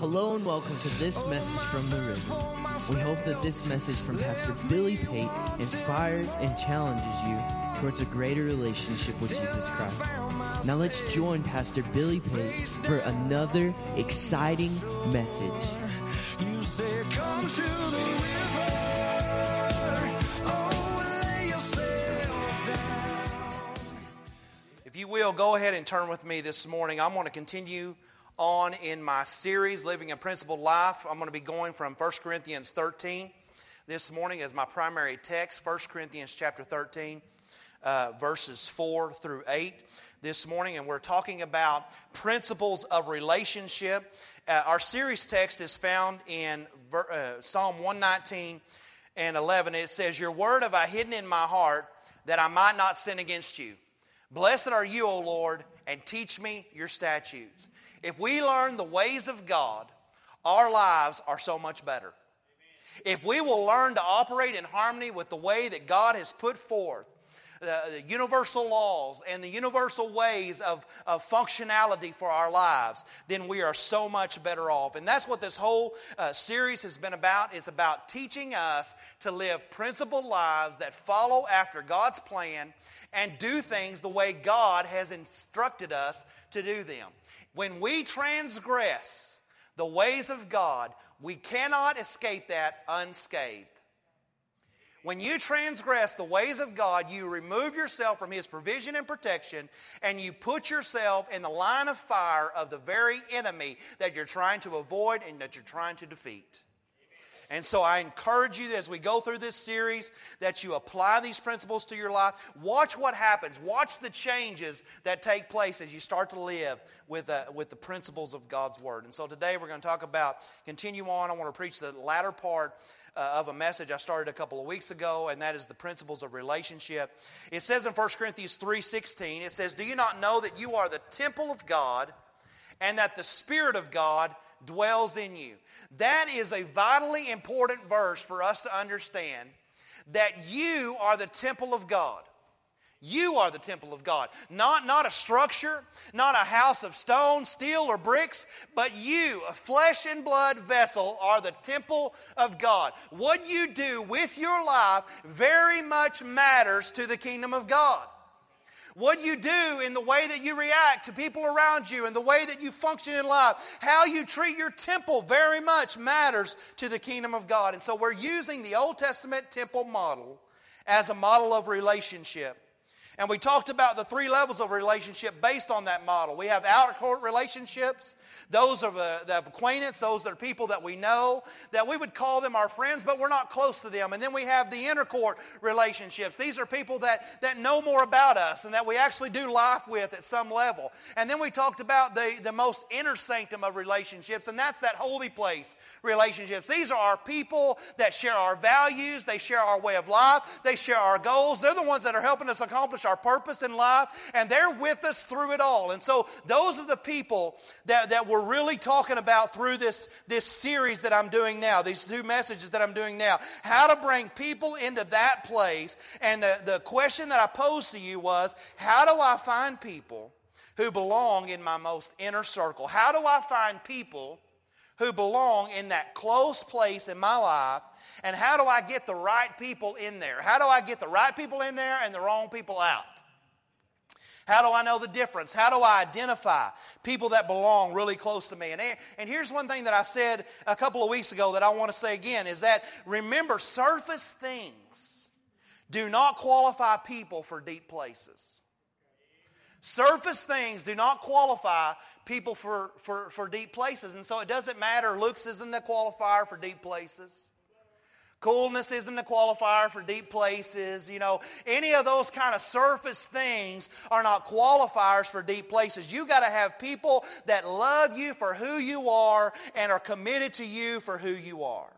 Hello and welcome to this message from the river. We hope that this message from Pastor Billy Pate inspires and challenges you towards a greater relationship with Jesus Christ. Now let's join Pastor Billy Pate for another exciting message. You said, Come to the river. Oh, lay yourself down. If you will, go ahead and turn with me this morning. I'm going to continue on in my series, Living a Principled Life. I'm going to be going from 1 Corinthians 13 this morning as my primary text, 1 Corinthians chapter 13, uh, verses 4 through 8 this morning. And we're talking about principles of relationship. Uh, our series text is found in ver- uh, Psalm 119 and 11. It says, Your word have I hidden in my heart that I might not sin against you. Blessed are you, O Lord, and teach me your statutes. If we learn the ways of God, our lives are so much better. If we will learn to operate in harmony with the way that God has put forth, the, the universal laws and the universal ways of, of functionality for our lives, then we are so much better off. And that's what this whole uh, series has been about. It's about teaching us to live principled lives that follow after God's plan and do things the way God has instructed us to do them. When we transgress the ways of God, we cannot escape that unscathed. When you transgress the ways of God, you remove yourself from His provision and protection, and you put yourself in the line of fire of the very enemy that you're trying to avoid and that you're trying to defeat. And so I encourage you as we go through this series that you apply these principles to your life. Watch what happens. Watch the changes that take place as you start to live with, uh, with the principles of God's Word. And so today we're going to talk about, continue on. I want to preach the latter part uh, of a message I started a couple of weeks ago, and that is the principles of relationship. It says in 1 Corinthians 3.16, it says, Do you not know that you are the temple of God and that the Spirit of God dwells in you? That is a vitally important verse for us to understand that you are the temple of God. You are the temple of God. Not, not a structure, not a house of stone, steel, or bricks, but you, a flesh and blood vessel, are the temple of God. What you do with your life very much matters to the kingdom of God. What you do in the way that you react to people around you and the way that you function in life, how you treat your temple very much matters to the kingdom of God. And so we're using the Old Testament temple model as a model of relationship. And we talked about the three levels of relationship based on that model. We have outer court relationships, those of, of acquaintance, those that are people that we know, that we would call them our friends, but we're not close to them. And then we have the inner court relationships. These are people that, that know more about us and that we actually do life with at some level. And then we talked about the, the most inner sanctum of relationships, and that's that holy place relationships. These are our people that share our values, they share our way of life, they share our goals. They're the ones that are helping us accomplish our purpose in life, and they're with us through it all. And so those are the people that, that we're really talking about through this, this series that I'm doing now, these two messages that I'm doing now. How to bring people into that place. And the, the question that I posed to you was, how do I find people who belong in my most inner circle? How do I find people who belong in that close place in my life and how do I get the right people in there? How do I get the right people in there and the wrong people out? How do I know the difference? How do I identify people that belong really close to me? And, and here's one thing that I said a couple of weeks ago that I want to say again is that remember, surface things do not qualify people for deep places. Surface things do not qualify people for, for, for deep places. And so it doesn't matter. Looks isn't a qualifier for deep places. Coolness isn't a qualifier for deep places. You know, any of those kind of surface things are not qualifiers for deep places. You got to have people that love you for who you are and are committed to you for who you are.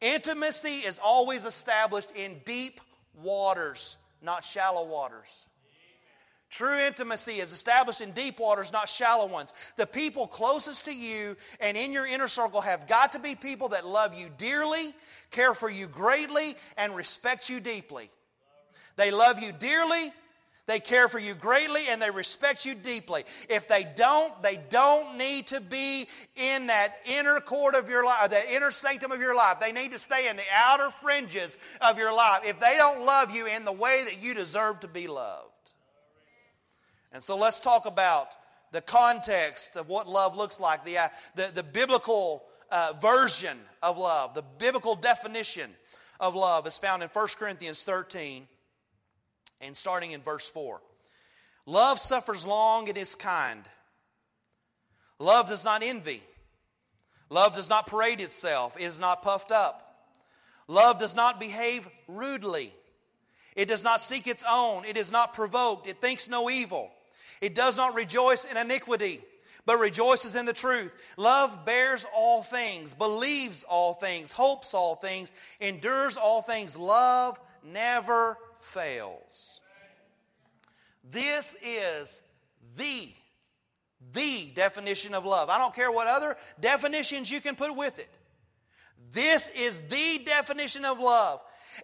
Intimacy is always established in deep waters, not shallow waters. True intimacy is established in deep waters, not shallow ones. The people closest to you and in your inner circle have got to be people that love you dearly, care for you greatly, and respect you deeply. They love you dearly, They care for you greatly and they respect you deeply. If they don't, they don't need to be in that inner court of your life, the inner sanctum of your life. They need to stay in the outer fringes of your life. If they don't love you in the way that you deserve to be loved. And so let's talk about the context of what love looks like, the, uh, the, the biblical uh, version of love, the biblical definition of love is found in 1 Corinthians 13 and starting in verse 4. Love suffers long and is kind. Love does not envy. Love does not parade itself, it is not puffed up. Love does not behave rudely. It does not seek its own. It is not provoked. It thinks no evil. It does not rejoice in iniquity, but rejoices in the truth. Love bears all things, believes all things, hopes all things, endures all things. Love never fails. This is the, the definition of love. I don't care what other definitions you can put with it. This is the definition of love.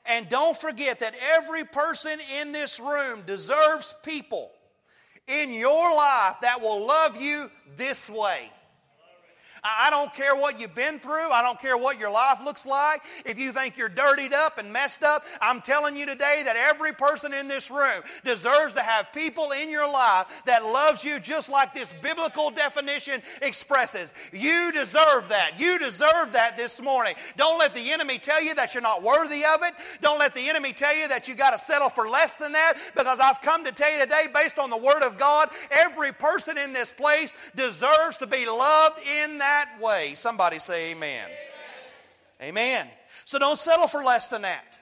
And don't forget that every person in this room deserves people in your life that will love you this way. I don't care what you've been through. I don't care what your life looks like. If you think you're dirtied up and messed up, I'm telling you today that every person in this room deserves to have people in your life that loves you just like this biblical definition expresses. You deserve that. You deserve that this morning. Don't let the enemy tell you that you're not worthy of it. Don't let the enemy tell you that you got to settle for less than that because I've come to tell you today based on the word of God, every person in this place deserves to be loved in that that way. Somebody say amen. amen. Amen. So don't settle for less than that.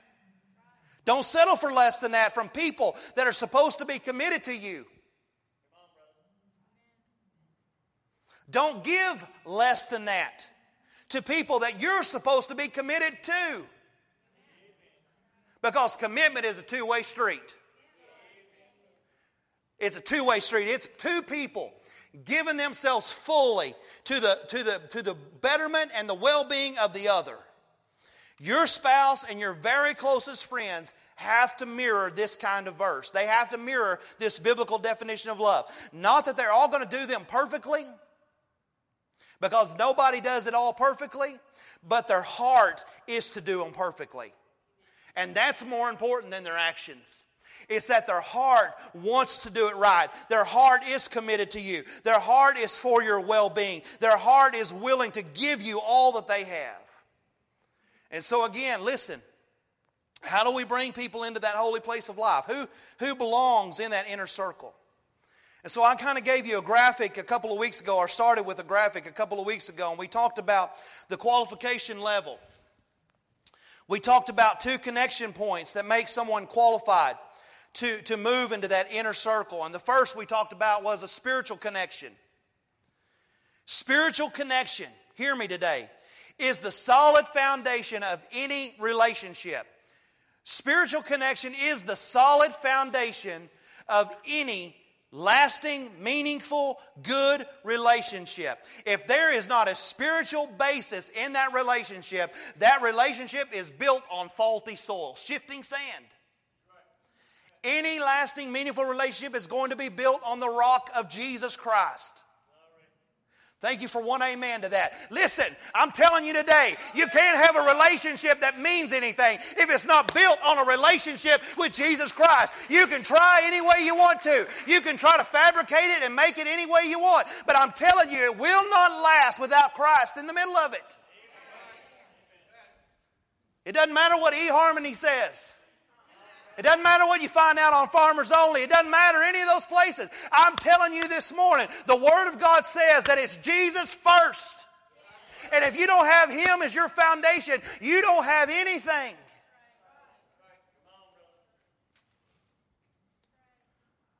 Don't settle for less than that from people that are supposed to be committed to you. Don't give less than that to people that you're supposed to be committed to. Because commitment is a two way street. It's a two way street. It's two people giving themselves fully to the, to the, to the betterment and the well being of the other. Your spouse and your very closest friends have to mirror this kind of verse. They have to mirror this biblical definition of love. Not that they're all going to do them perfectly, because nobody does it all perfectly, but their heart is to do them perfectly. And that's more important than their actions. It's that their heart wants to do it right. Their heart is committed to you. Their heart is for your well being. Their heart is willing to give you all that they have. And so, again, listen. How do we bring people into that holy place of life? Who, who belongs in that inner circle? And so I kind of gave you a graphic a couple of weeks ago, or started with a graphic a couple of weeks ago, and we talked about the qualification level. We talked about two connection points that make someone qualified to, to move into that inner circle. And the first we talked about was a spiritual connection. Spiritual connection, hear me today, is the solid foundation of any relationship. Spiritual connection is the solid foundation of any lasting, meaningful, good relationship. If there is not a spiritual basis in that relationship, that relationship is built on faulty soil, shifting sand. Any lasting, meaningful relationship is going to be built on the rock of Jesus Christ. Thank you for one amen to that. Listen, I'm telling you today, you can't have a relationship that means anything if it's not built on a relationship with Jesus Christ. You can try any way you want to. You can try to fabricate it and make it any way you want. But I'm telling you, it will not last without Christ in the middle of it. It doesn't matter what eHarmony says. It doesn't matter what you find out on Farmers Only. It doesn't matter any of those places. I'm telling you this morning, the Word of God says that it's Jesus first. And if you don't have Him as your foundation, you don't have anything.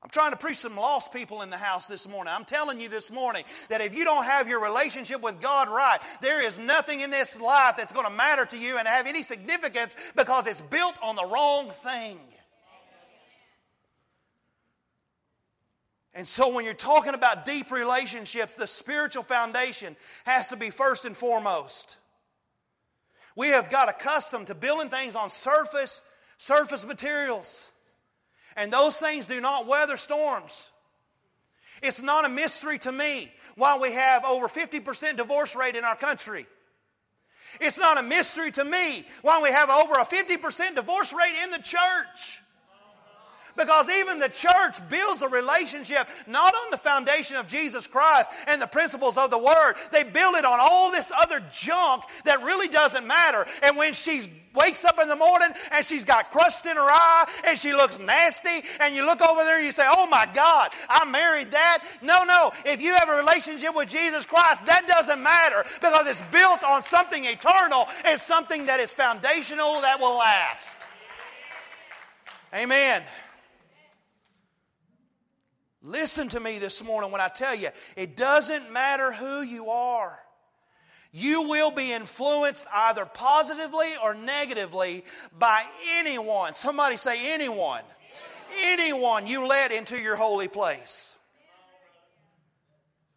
I'm trying to preach some lost people in the house this morning. I'm telling you this morning that if you don't have your relationship with God right, there is nothing in this life that's going to matter to you and have any significance because it's built on the wrong thing. And so, when you're talking about deep relationships, the spiritual foundation has to be first and foremost. We have got accustomed to building things on surface, surface materials. And those things do not weather storms. It's not a mystery to me why we have over 50% divorce rate in our country. It's not a mystery to me why we have over a 50% divorce rate in the church. Because even the church builds a relationship not on the foundation of Jesus Christ and the principles of the Word. They build it on all this other junk that really doesn't matter. And when she wakes up in the morning and she's got crust in her eye and she looks nasty, and you look over there and you say, Oh my God, I married that. No, no. If you have a relationship with Jesus Christ, that doesn't matter because it's built on something eternal and something that is foundational that will last. Amen. Listen to me this morning when I tell you, it doesn't matter who you are. You will be influenced either positively or negatively by anyone. Somebody say, anyone. Anyone you let into your holy place.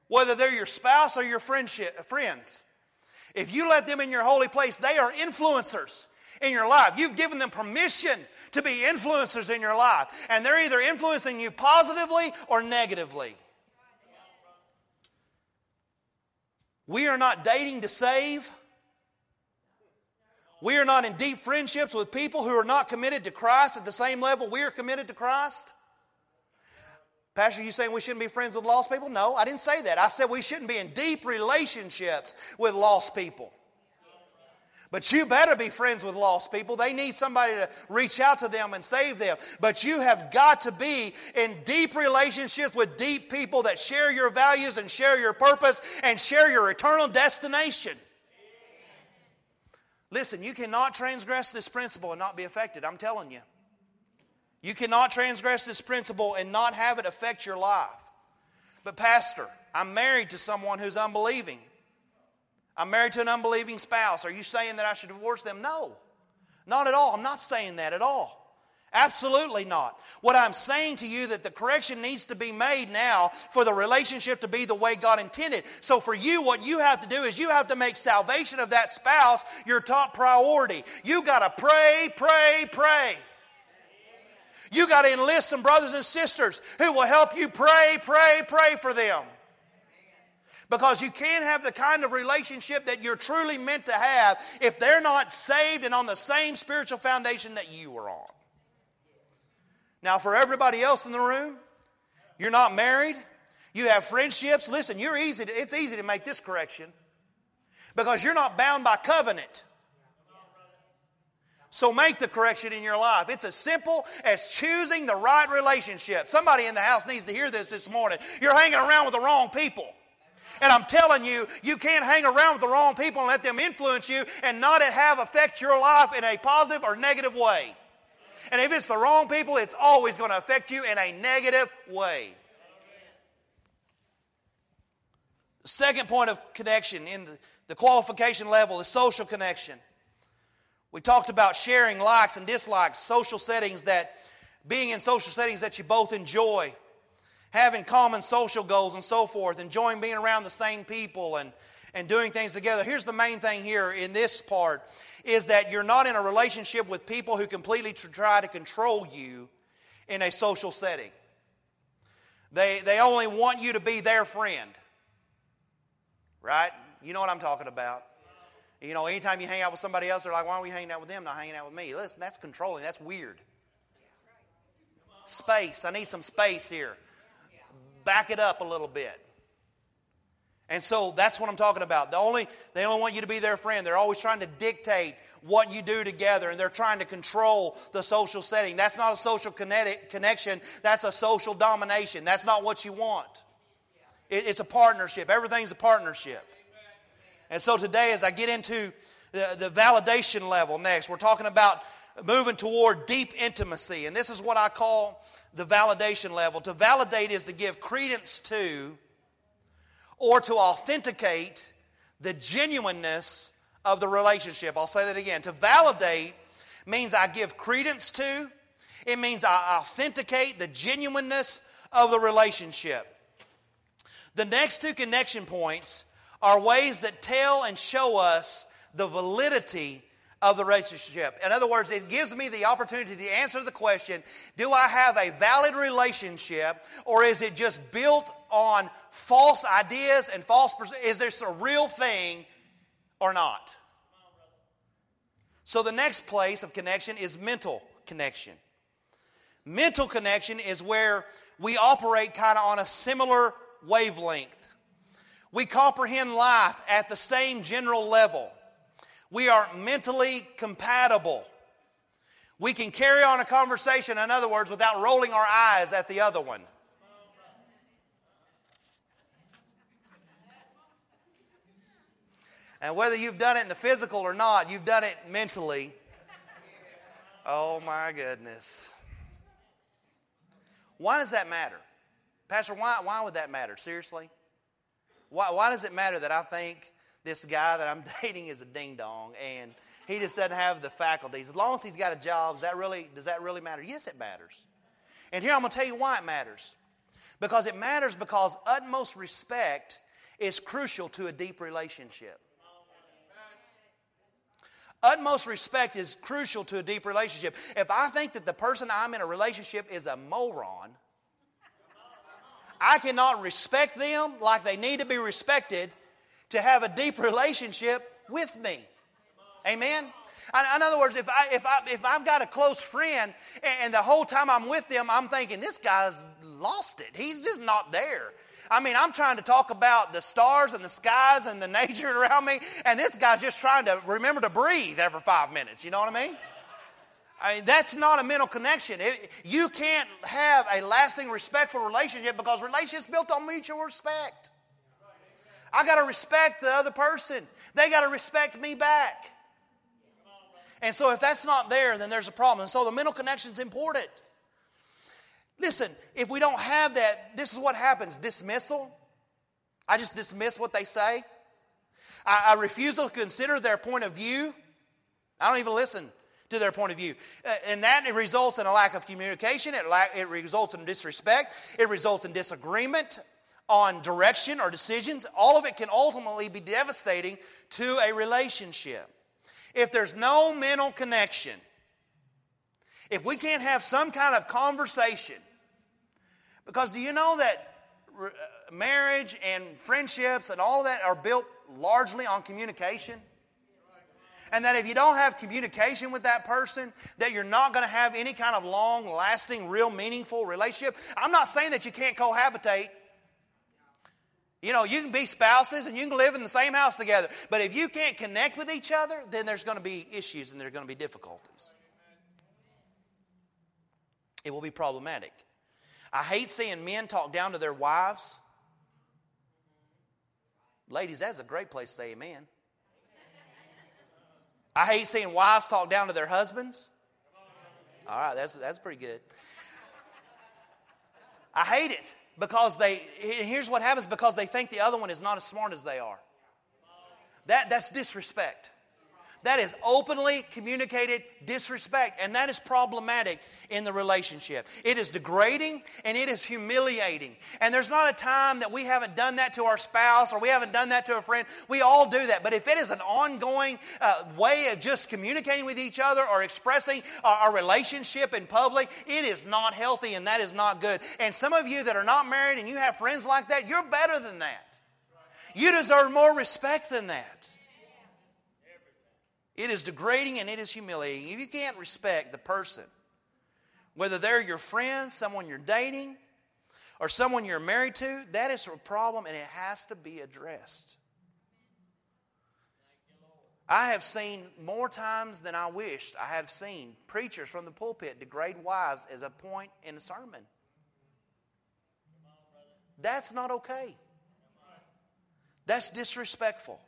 Whether they're your spouse or your friendship, friends. If you let them in your holy place, they are influencers in your life. You've given them permission to be influencers in your life. And they're either influencing you positively or negatively. We are not dating to save. We are not in deep friendships with people who are not committed to Christ at the same level we are committed to Christ. Pastor, you saying we shouldn't be friends with lost people? No, I didn't say that. I said we shouldn't be in deep relationships with lost people. But you better be friends with lost people. They need somebody to reach out to them and save them. But you have got to be in deep relationships with deep people that share your values and share your purpose and share your eternal destination. Listen, you cannot transgress this principle and not be affected. I'm telling you. You cannot transgress this principle and not have it affect your life. But, Pastor, I'm married to someone who's unbelieving. I'm married to an unbelieving spouse. Are you saying that I should divorce them? No, not at all. I'm not saying that at all. Absolutely not. What I'm saying to you that the correction needs to be made now for the relationship to be the way God intended. So for you, what you have to do is you have to make salvation of that spouse your top priority. You got to pray, pray, pray. You got to enlist some brothers and sisters who will help you pray, pray, pray for them. Because you can't have the kind of relationship that you're truly meant to have if they're not saved and on the same spiritual foundation that you are on. Now, for everybody else in the room, you're not married, you have friendships. Listen, you're easy to, it's easy to make this correction because you're not bound by covenant. So make the correction in your life. It's as simple as choosing the right relationship. Somebody in the house needs to hear this this morning. You're hanging around with the wrong people. And I'm telling you, you can't hang around with the wrong people and let them influence you and not have affect your life in a positive or negative way. And if it's the wrong people, it's always going to affect you in a negative way. Second point of connection in the, the qualification level is social connection. We talked about sharing likes and dislikes, social settings that being in social settings that you both enjoy having common social goals and so forth, enjoying being around the same people and, and doing things together. Here's the main thing here in this part is that you're not in a relationship with people who completely try to control you in a social setting. They, they only want you to be their friend. Right? You know what I'm talking about. You know, anytime you hang out with somebody else, they're like, why are we hanging out with them, not hanging out with me? Listen, that's controlling. That's weird. Space. I need some space here back it up a little bit. And so that's what I'm talking about. The only, they only want you to be their friend. They're always trying to dictate what you do together, and they're trying to control the social setting. That's not a social kinetic connection, that's a social domination. That's not what you want. It, it's a partnership. Everything's a partnership. And so today, as I get into the, the validation level next, we're talking about moving toward deep intimacy. And this is what I call the validation level. To validate is to give credence to or to authenticate the genuineness of the relationship. I'll say that again. To validate means I give credence to, it means I authenticate the genuineness of the relationship. The next two connection points are ways that tell and show us the validity of the relationship. In other words, it gives me the opportunity to answer the question do I have a valid relationship or is it just built on false ideas and false is this a real thing or not? So the next place of connection is mental connection. Mental connection is where we operate kind of on a similar wavelength. We comprehend life at the same general level. We are mentally compatible. We can carry on a conversation, in other words, without rolling our eyes at the other one. And whether you've done it in the physical or not, you've done it mentally. Oh my goodness. Why does that matter? Pastor, why, why would that matter? Seriously? Why, why does it matter that I think this guy that I'm dating is a ding dong and he just doesn't have the faculties? As long as he's got a job, does that really, does that really matter? Yes, it matters. And here I'm going to tell you why it matters. Because it matters because utmost respect is crucial to a deep relationship. Utmost respect is crucial to a deep relationship. If I think that the person I'm in a relationship is a moron, I cannot respect them like they need to be respected to have a deep relationship with me. Amen? In other words, if, I, if, I, if I've got a close friend and the whole time I'm with them, I'm thinking, this guy's lost it. He's just not there. I mean, I'm trying to talk about the stars and the skies and the nature around me, and this guy's just trying to remember to breathe every five minutes. You know what I mean? I mean, that's not a mental connection. It, you can't have a lasting, respectful relationship because relationships built on mutual respect. I got to respect the other person. They got to respect me back. And so, if that's not there, then there's a problem. And so, the mental connection is important. Listen, if we don't have that, this is what happens dismissal. I just dismiss what they say. I, I refuse to consider their point of view. I don't even listen to their point of view. Uh, and that it results in a lack of communication, it, la- it results in disrespect, it results in disagreement on direction or decisions. All of it can ultimately be devastating to a relationship. If there's no mental connection, if we can't have some kind of conversation because do you know that uh, marriage and friendships and all of that are built largely on communication? And that if you don't have communication with that person, that you're not going to have any kind of long lasting, real meaningful relationship. I'm not saying that you can't cohabitate. You know, you can be spouses and you can live in the same house together. But if you can't connect with each other, then there's going to be issues and there are going to be difficulties. It will be problematic. I hate seeing men talk down to their wives. Ladies, that's a great place to say amen. I hate seeing wives talk down to their husbands. All right, that's, that's pretty good. I hate it because they, here's what happens because they think the other one is not as smart as they are. That, that's disrespect. That is openly communicated disrespect, and that is problematic in the relationship. It is degrading and it is humiliating. And there's not a time that we haven't done that to our spouse or we haven't done that to a friend. We all do that. But if it is an ongoing uh, way of just communicating with each other or expressing our, our relationship in public, it is not healthy and that is not good. And some of you that are not married and you have friends like that, you're better than that. You deserve more respect than that. It is degrading and it is humiliating. If you can't respect the person, whether they're your friend, someone you're dating, or someone you're married to, that is a problem and it has to be addressed. I have seen more times than I wished I have seen preachers from the pulpit degrade wives as a point in a sermon. That's not okay. That's disrespectful.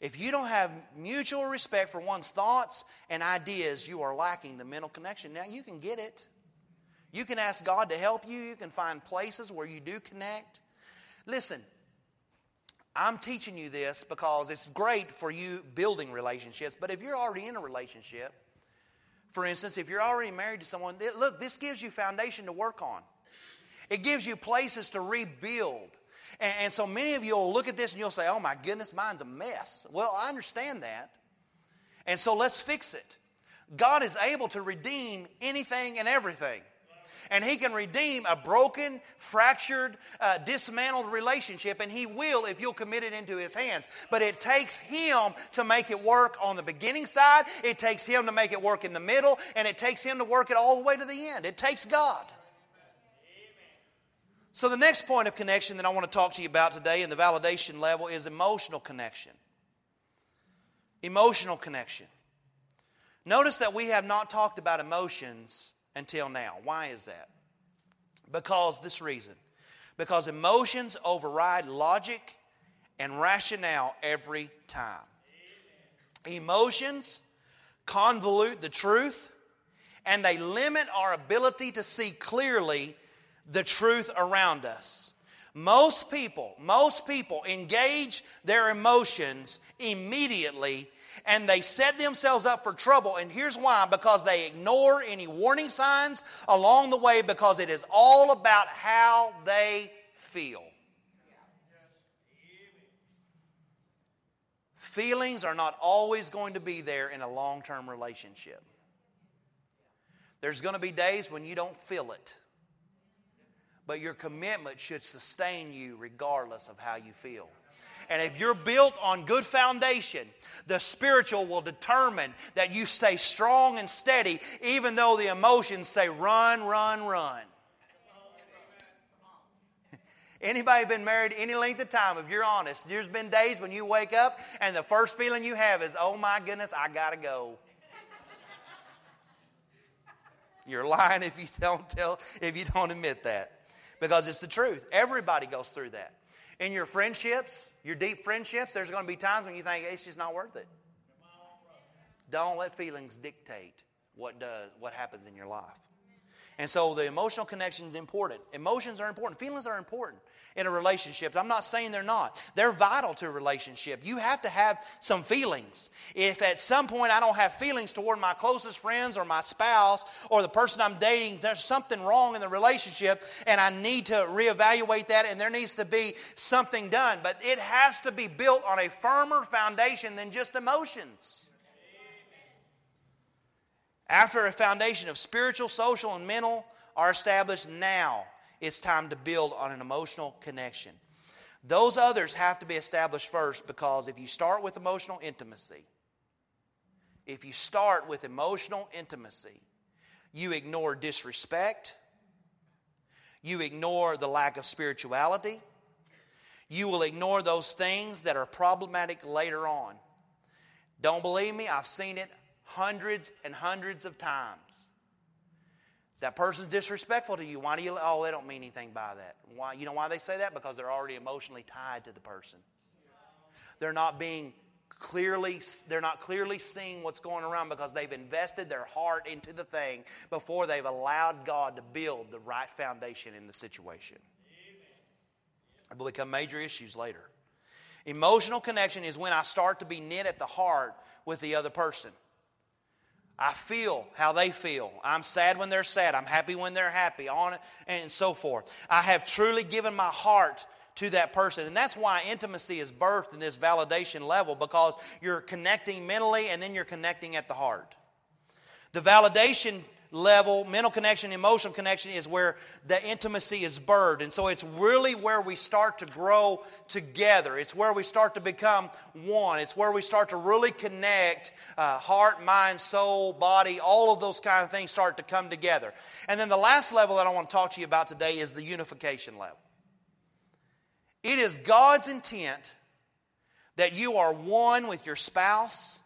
If you don't have mutual respect for one's thoughts and ideas, you are lacking the mental connection. Now, you can get it. You can ask God to help you. You can find places where you do connect. Listen, I'm teaching you this because it's great for you building relationships. But if you're already in a relationship, for instance, if you're already married to someone, look, this gives you foundation to work on. It gives you places to rebuild. And, and so many of you will look at this and you'll say, oh my goodness, mine's a mess. Well, I understand that. And so let's fix it. God is able to redeem anything and everything. And He can redeem a broken, fractured, uh, dismantled relationship, and He will if you'll commit it into His hands. But it takes Him to make it work on the beginning side, it takes Him to make it work in the middle, and it takes Him to work it all the way to the end. It takes God. So, the next point of connection that I want to talk to you about today in the validation level is emotional connection. Emotional connection. Notice that we have not talked about emotions until now. Why is that? Because this reason. Because emotions override logic and rationale every time. Emotions convolute the truth and they limit our ability to see clearly the truth around us. Most people, most people engage their emotions immediately and they set themselves up for trouble. And here's why because they ignore any warning signs along the way because it is all about how they feel. Feelings are not always going to be there in a long term relationship. There's going to be days when you don't feel it. But your commitment should sustain you regardless of how you feel. And if you're built on good foundation, the spiritual will determine that you stay strong and steady, even though the emotions say, run, run, run. Anybody been married any length of time, if you're honest, there's been days when you wake up and the first feeling you have is, oh my goodness, I gotta go. You're lying if you don't tell, if you don't admit that. Because it's the truth. Everybody goes through that. In your friendships, your deep friendships, there's going to be times when you think it's just not worth it. Don't let feelings dictate what does what happens in your life. And so the emotional connection is important. Emotions are important. Feelings are important in a relationship. I'm not saying they're not. They're vital to a relationship. You have to have some feelings. If at some point I don't have feelings toward my closest friends or my spouse or the person I'm dating, there's something wrong in the relationship and I need to reevaluate that and there needs to be something done. But it has to be built on a firmer foundation than just emotions. After a foundation of spiritual, social, and mental are established, now it's time to build on an emotional connection. Those others have to be established first because if you start with emotional intimacy, if you start with emotional intimacy, you ignore disrespect, you ignore the lack of spirituality, you will ignore those things that are problematic later on. Don't believe me? I've seen it hundreds and hundreds of times. That person's disrespectful to you. Why do you? Oh, they don't mean anything by that. Why? You know why they say that? Because they're already emotionally tied to the person. They're not being clearly. They're not clearly seeing what's going around because they've invested their heart into the thing before they've allowed God to build the right foundation in the situation. It will become major issues later. Emotional connection is when I start to be knit at the heart with the other person. I feel how they feel. I'm sad when they're sad. I'm happy when they're happy, on and so forth. I have truly given my heart to that person. And that's why intimacy is birthed in this validation level because you're connecting mentally and then you're connecting at the heart. The validation level, mental connection, emotional connection is where the intimacy is birthed. And so it's really where we start to grow together. It's where we start to become one. It's where we start to really connect uh, heart, mind, soul, body, all of those kind of things start to come together. And then the last level that I want to talk to you about today is the unification level. It is God's intent that you are one with your spouse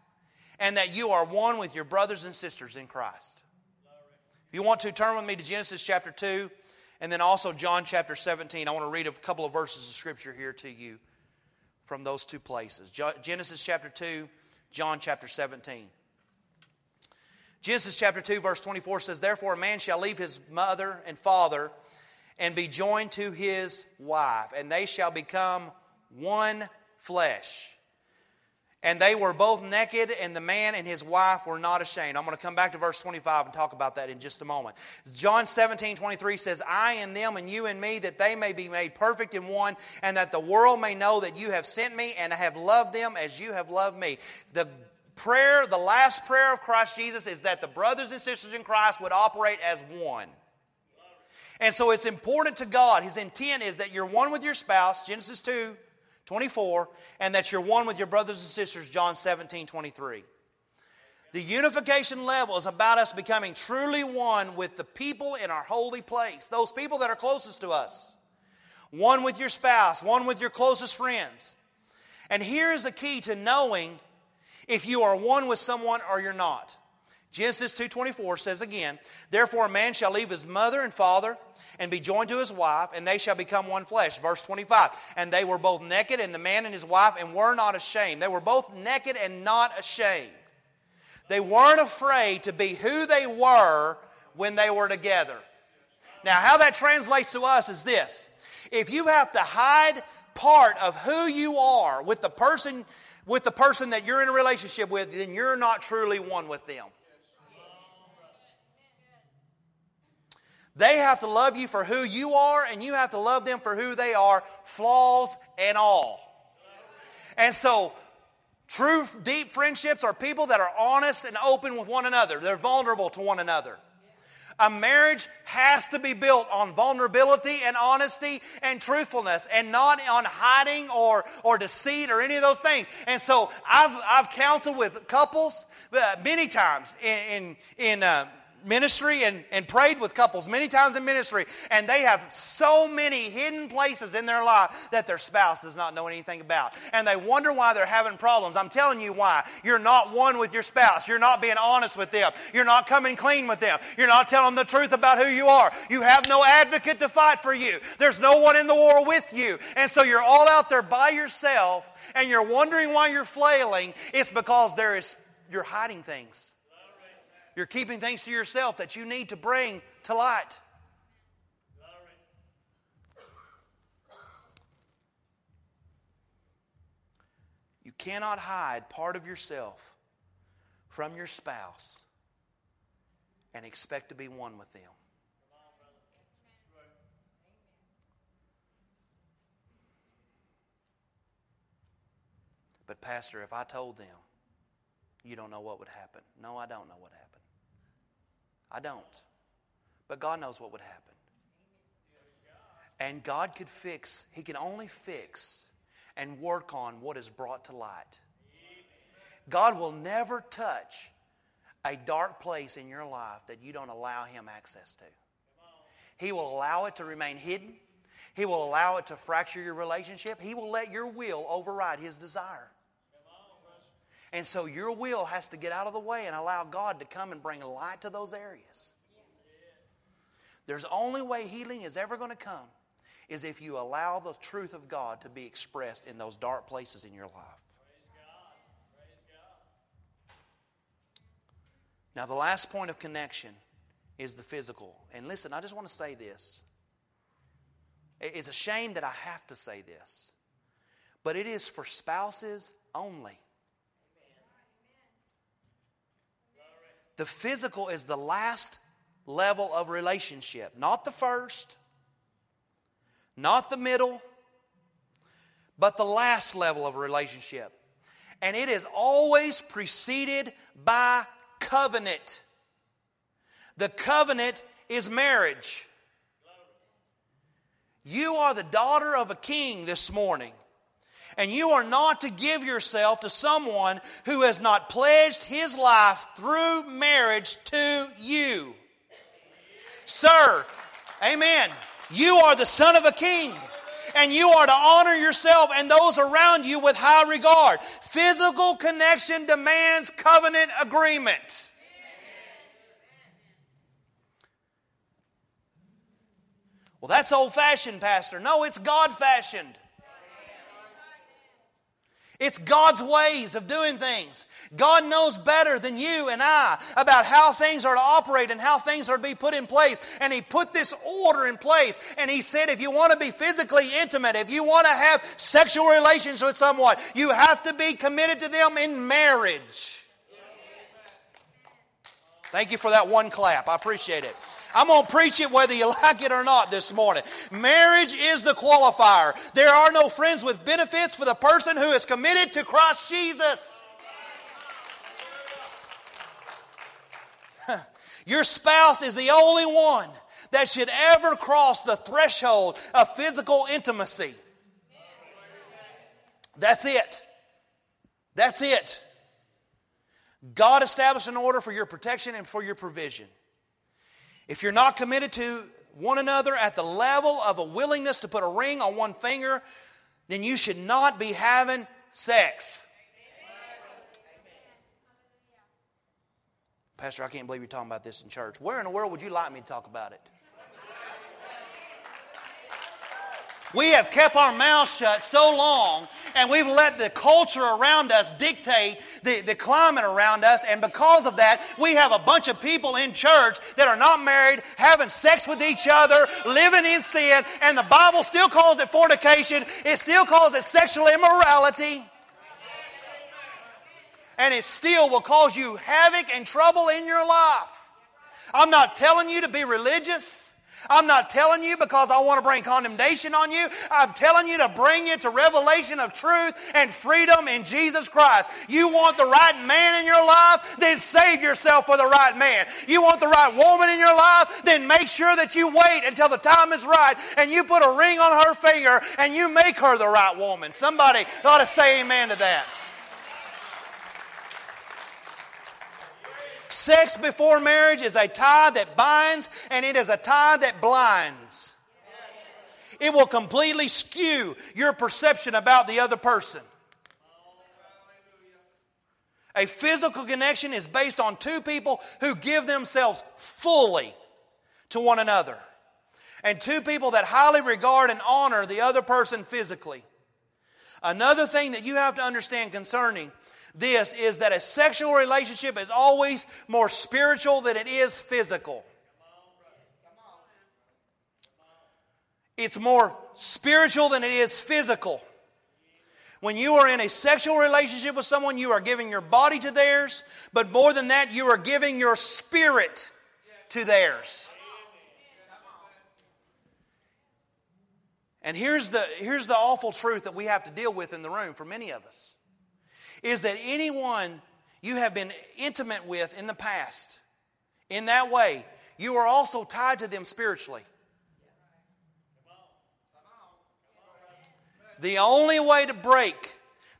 and that you are one with your brothers and sisters in Christ. If you want to, turn with me to Genesis chapter 2 and then also John chapter 17. I want to read a couple of verses of scripture here to you from those two places Genesis chapter 2, John chapter 17. Genesis chapter 2, verse 24 says, Therefore a man shall leave his mother and father and be joined to his wife, and they shall become one flesh. And they were both naked, and the man and his wife were not ashamed. I'm going to come back to verse 25 and talk about that in just a moment. John 17, 23 says, I and them, and you and me, that they may be made perfect in one, and that the world may know that you have sent me and I have loved them as you have loved me. The prayer, the last prayer of Christ Jesus, is that the brothers and sisters in Christ would operate as one. And so it's important to God. His intent is that you're one with your spouse, Genesis 2 24, and that you're one with your brothers and sisters, John 17 23. The unification level is about us becoming truly one with the people in our holy place, those people that are closest to us. One with your spouse, one with your closest friends. And here's the key to knowing if you are one with someone or you're not. Genesis 2:24 says again, "Therefore a man shall leave his mother and father and be joined to his wife, and they shall become one flesh." Verse 25. And they were both naked and the man and his wife and were not ashamed. They were both naked and not ashamed. They weren't afraid to be who they were when they were together. Now, how that translates to us is this if you have to hide part of who you are with the person with the person that you're in a relationship with, then you're not truly one with them. They have to love you for who you are, and you have to love them for who they are, flaws and all. And so, True deep friendships are people that are honest and open with one another. They're vulnerable to one another. A marriage has to be built on vulnerability and honesty and truthfulness and not on hiding or, or deceit or any of those things. And so I've, I've counseled with couples uh, many times in, in, in uh, ministry and, and prayed with couples many times in ministry, and they have so many hidden places in their life that their spouse does not know anything about. And they wonder why they're having problems. I'm telling you why. You're not one with your spouse. You're not being honest with them. You're not coming clean with them. You're not telling the truth about who you are. You have no advocate to fight for you. There's no one in the war with you. And so you're all out there by yourself and you're wondering why you're flailing. It's because there is you're hiding things. You're keeping things to yourself that you need to bring to light. You cannot hide part of yourself from your spouse and expect to be one with them. But, Pastor, if I told them, you don't know what would happen. No, I don't know what happened. I don't. But God knows what would happen. And God could fix, He can only fix and work on what is brought to light. God will never touch a dark place in your life that you don't allow Him access to. He will allow it to remain hidden. He will allow it to fracture your relationship. He will let your will override His desire. And so your will has to get out of the way and allow God to come and bring light to those areas. There's only way healing is ever going to come is if you allow the truth of God to be expressed in those dark places in your life. Now, the last point of connection is the physical. And listen, I just want to say this. It's a shame that I have to say this, but it is for spouses only. The physical is the last level of relationship, not the first, not the middle, but the last level of relationship. And it is always preceded by covenant. The covenant is marriage. You are the daughter of a king this morning. And you are not to give yourself to someone who has not pledged his life through marriage to you. Sir, amen. You are the son of a king. And you are to honor yourself and those around you with high regard. Physical connection demands covenant agreement. Well, that's old fashioned, Pastor. No, it's God fashioned. It's God's ways of doing things. God knows better than you and I about how things are to operate and how things are to be put in place. And He put this order in place. And He said, if you want to be physically intimate, if you want to have sexual relations with someone, you have to be committed to them in marriage. Thank you for that one clap. I appreciate it. I'm going to preach it whether you like it or not this morning. Marriage is the qualifier. There are no friends with benefits for the person who is committed to Christ Jesus. Your spouse is the only one that should ever cross the threshold of physical intimacy. That's it. That's it. God established an order for your protection and for your provision. If you're not committed to one another at the level of a willingness to put a ring on one finger, then you should not be having sex. Pastor, I can't believe you're talking about this in church. Where in the world would you like me to talk about it? We have kept our mouths shut so long and we've let the culture around us dictate the, the climate around us. And because of that, we have a bunch of people in church that are not married, having sex with each other, living in sin. And the Bible still calls it fornication, it still calls it sexual immorality. And it still will cause you havoc and trouble in your life. I'm not telling you to be religious. I'm not telling you because I want to bring condemnation on you. I'm telling you to bring you to revelation of truth and freedom in Jesus Christ. You want the right man in your life? Then save yourself for the right man. You want the right woman in your life? Then make sure that you wait until the time is right and you put a ring on her finger and you make her the right woman. Somebody ought to say amen to that. Sex before marriage is a tie that binds and it is a tie that blinds. It will completely skew your perception about the other person. A physical connection is based on two people who give themselves fully to one another. And two people that highly regard and honor the other person physically. Another thing that you have to understand concerning this is that a sexual relationship is always more spiritual than it is physical. It's more spiritual than it is physical. When you are in a sexual relationship with someone, you are giving your body to theirs, but more than that, you are giving your spirit to theirs. And here's the, here's the awful truth that we have to deal with in the room for many of us is that anyone you have been intimate with in the past, in that way, you are also tied to them spiritually. The only way to break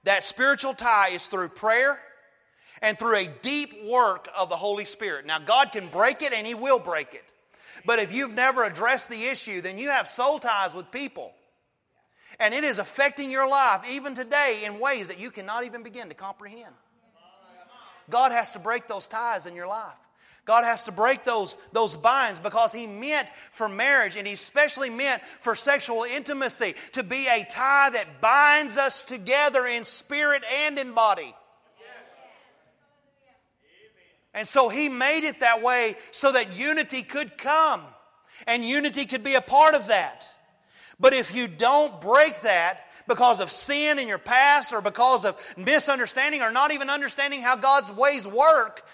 that spiritual tie is through prayer and through a deep work of the Holy Spirit. Now, God can break it and He will break it. But if you've never addressed the issue, then you have soul ties with people and it is affecting your life even today in ways that you cannot even begin to comprehend. God has to break those ties in your life. God has to break those, those binds because He meant for marriage and He especially meant for sexual intimacy to be a tie that binds us together in spirit and in body. And so He made it that way so that unity could come and unity could be a part of that. But if you don't break that because of sin in your past or because of misunderstanding or not even understanding how God's ways work,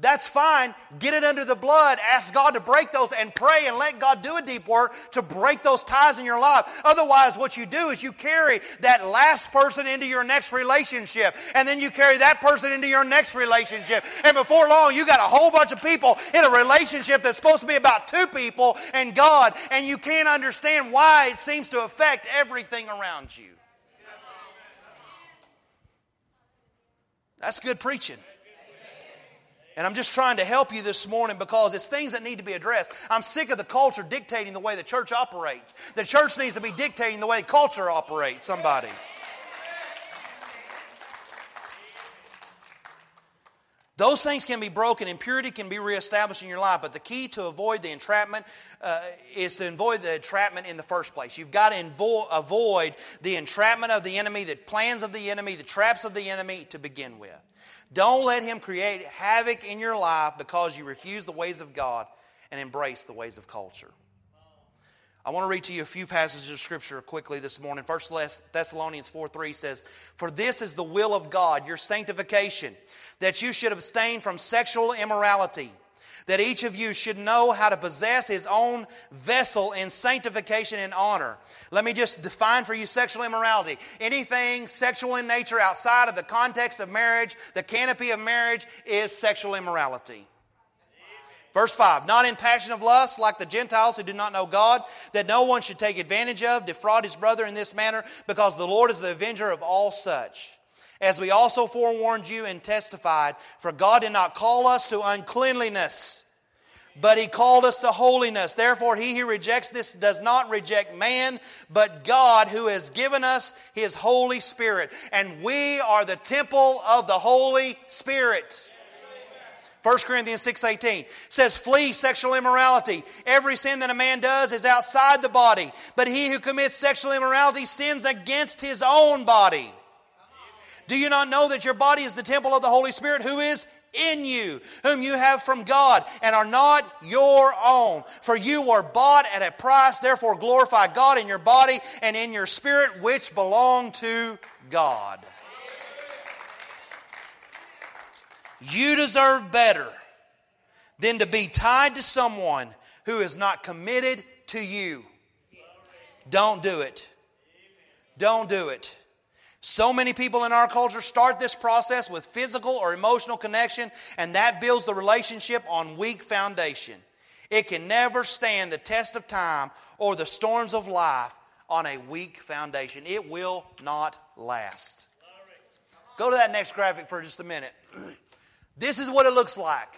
that's fine. Get it under the blood. Ask God to break those and pray and let God do a deep work to break those ties in your life. Otherwise, what you do is you carry that last person into your next relationship. And then you carry that person into your next relationship. And before long, you got a whole bunch of people in a relationship that's supposed to be about two people and God. And you can't understand why it seems to affect everything around you. That's good preaching. And I'm just trying to help you this morning because it's things that need to be addressed. I'm sick of the culture dictating the way the church operates. The church needs to be dictating the way culture operates, somebody. Those things can be broken and purity can be reestablished in your life. But the key to avoid the entrapment uh, is to avoid the entrapment in the first place. You've got to invo- avoid the entrapment of the enemy, the plans of the enemy, the traps of the enemy to begin with. Don't let him create havoc in your life because you refuse the ways of God and embrace the ways of culture. I want to read to you a few passages of Scripture quickly this morning. First Thessalonians 4 3 says, For this is the will of God, your sanctification, that you should abstain from sexual immorality that each of you should know how to possess his own vessel in sanctification and honor. Let me just define for you sexual immorality. Anything sexual in nature outside of the context of marriage, the canopy of marriage, is sexual immorality. Verse 5 Not in passion of lust, like the Gentiles who do not know God, that no one should take advantage of, defraud his brother in this manner, because the Lord is the avenger of all such. As we also forewarned you and testified, for God did not call us to uncleanliness, but He called us to holiness. Therefore, he who rejects this does not reject man, but God who has given us His Holy Spirit. And we are the temple of the Holy Spirit. 1 Corinthians 6:18 says flee sexual immorality. Every sin that a man does is outside the body, but he who commits sexual immorality sins against his own body. Do you not know that your body is the temple of the Holy Spirit who is in you, whom you have from God, and are not your own? For you were bought at a price, therefore glorify God in your body and in your spirit, which belong to God. You deserve better than to be tied to someone who is not committed to you. Don't do it. Don't do it. So many people in our culture start this process with physical or emotional connection, and that builds the relationship on weak foundation. It can never stand the test of time or the storms of life on a weak foundation. It will not last. Go to that next graphic for just a minute. This is what it looks like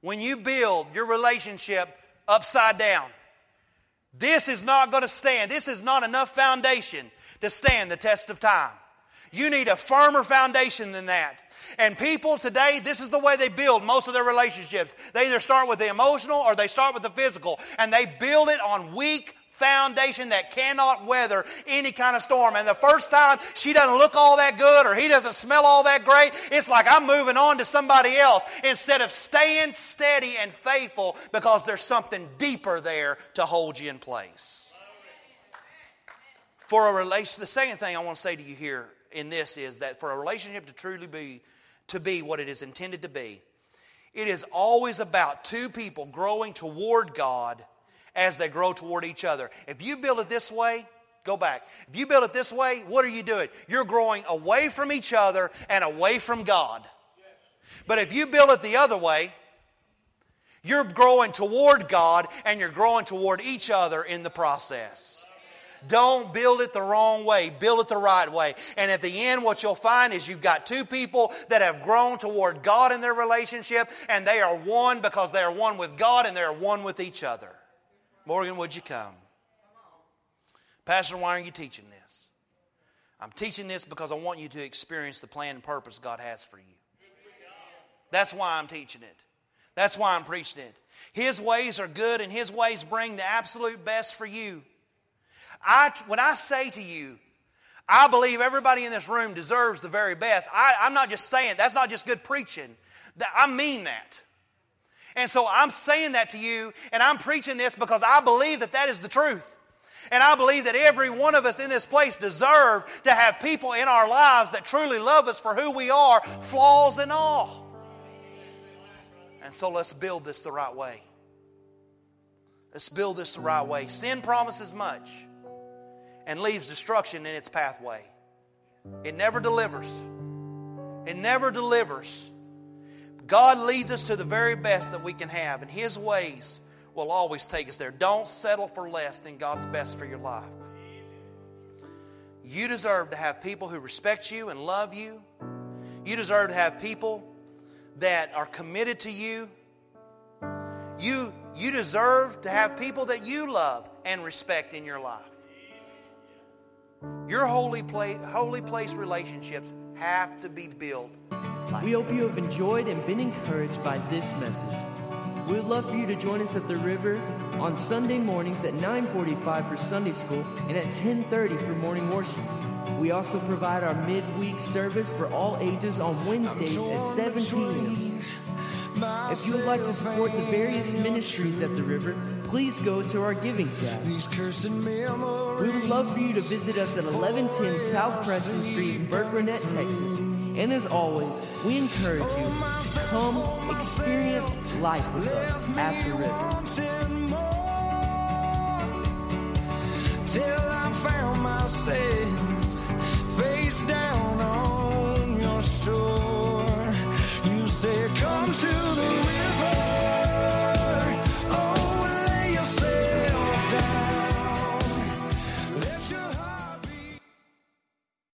when you build your relationship upside down. This is not going to stand. This is not enough foundation to stand the test of time. You need a firmer foundation than that. And people today, this is the way they build most of their relationships. They either start with the emotional or they start with the physical. And they build it on weak foundation that cannot weather any kind of storm. And the first time she doesn't look all that good or he doesn't smell all that great, it's like I'm moving on to somebody else instead of staying steady and faithful because there's something deeper there to hold you in place for a relation the second thing i want to say to you here in this is that for a relationship to truly be to be what it is intended to be it is always about two people growing toward god as they grow toward each other. If you build it this way go back. If you build it this way what are you doing? You're growing away from each other and away from god. But if you build it the other way you're growing toward god and you're growing toward each other in the process don't build it the wrong way. Build it the right way. And at the end, what you'll find is you've got two people that have grown toward God in their relationship, and they are one because they are one with God and they are one with each other. Morgan, would you come? Pastor, why are you teaching this? I'm teaching this because I want you to experience the plan and purpose God has for you. That's why I'm teaching it. That's why I'm preaching it. His ways are good and His ways bring the absolute best for you. I, when I say to you, I believe everybody in this room deserves the very best, I, I'm not just saying, that's not just good preaching. I mean that. And so I'm saying that to you, and I'm preaching this because I believe that that is the truth. And I believe that every one of us in this place deserve to have people in our lives that truly love us for who we are, flaws and all. And so let's build this the right way. Let's build this the right way. Sin promises much and leaves destruction in its pathway. It never delivers. It never delivers. God leads us to the very best that we can have, and His ways will always take us there. Don't settle for less than God's best for your life. You deserve to have people who respect you and love you. You deserve to have people that are committed to you. You, you deserve to have people that you love and respect in your life. Your holy place, holy place relationships have to be built. Like we hope you have enjoyed and been encouraged by this message. We would love for you to join us at the river on Sunday mornings at 9:45 for Sunday school and at 10:30 for morning worship. We also provide our midweek service for all ages on Wednesdays at 7 p.m. If you would like to support the various ministries at the river, please go to our giving tab. We would love for you to visit us at 1110 South Preston Street in Burkburnett, Texas. And as always, we encourage oh, you to come oh, experience life with us at the river. Till I found myself face down on your shore. You say, Come to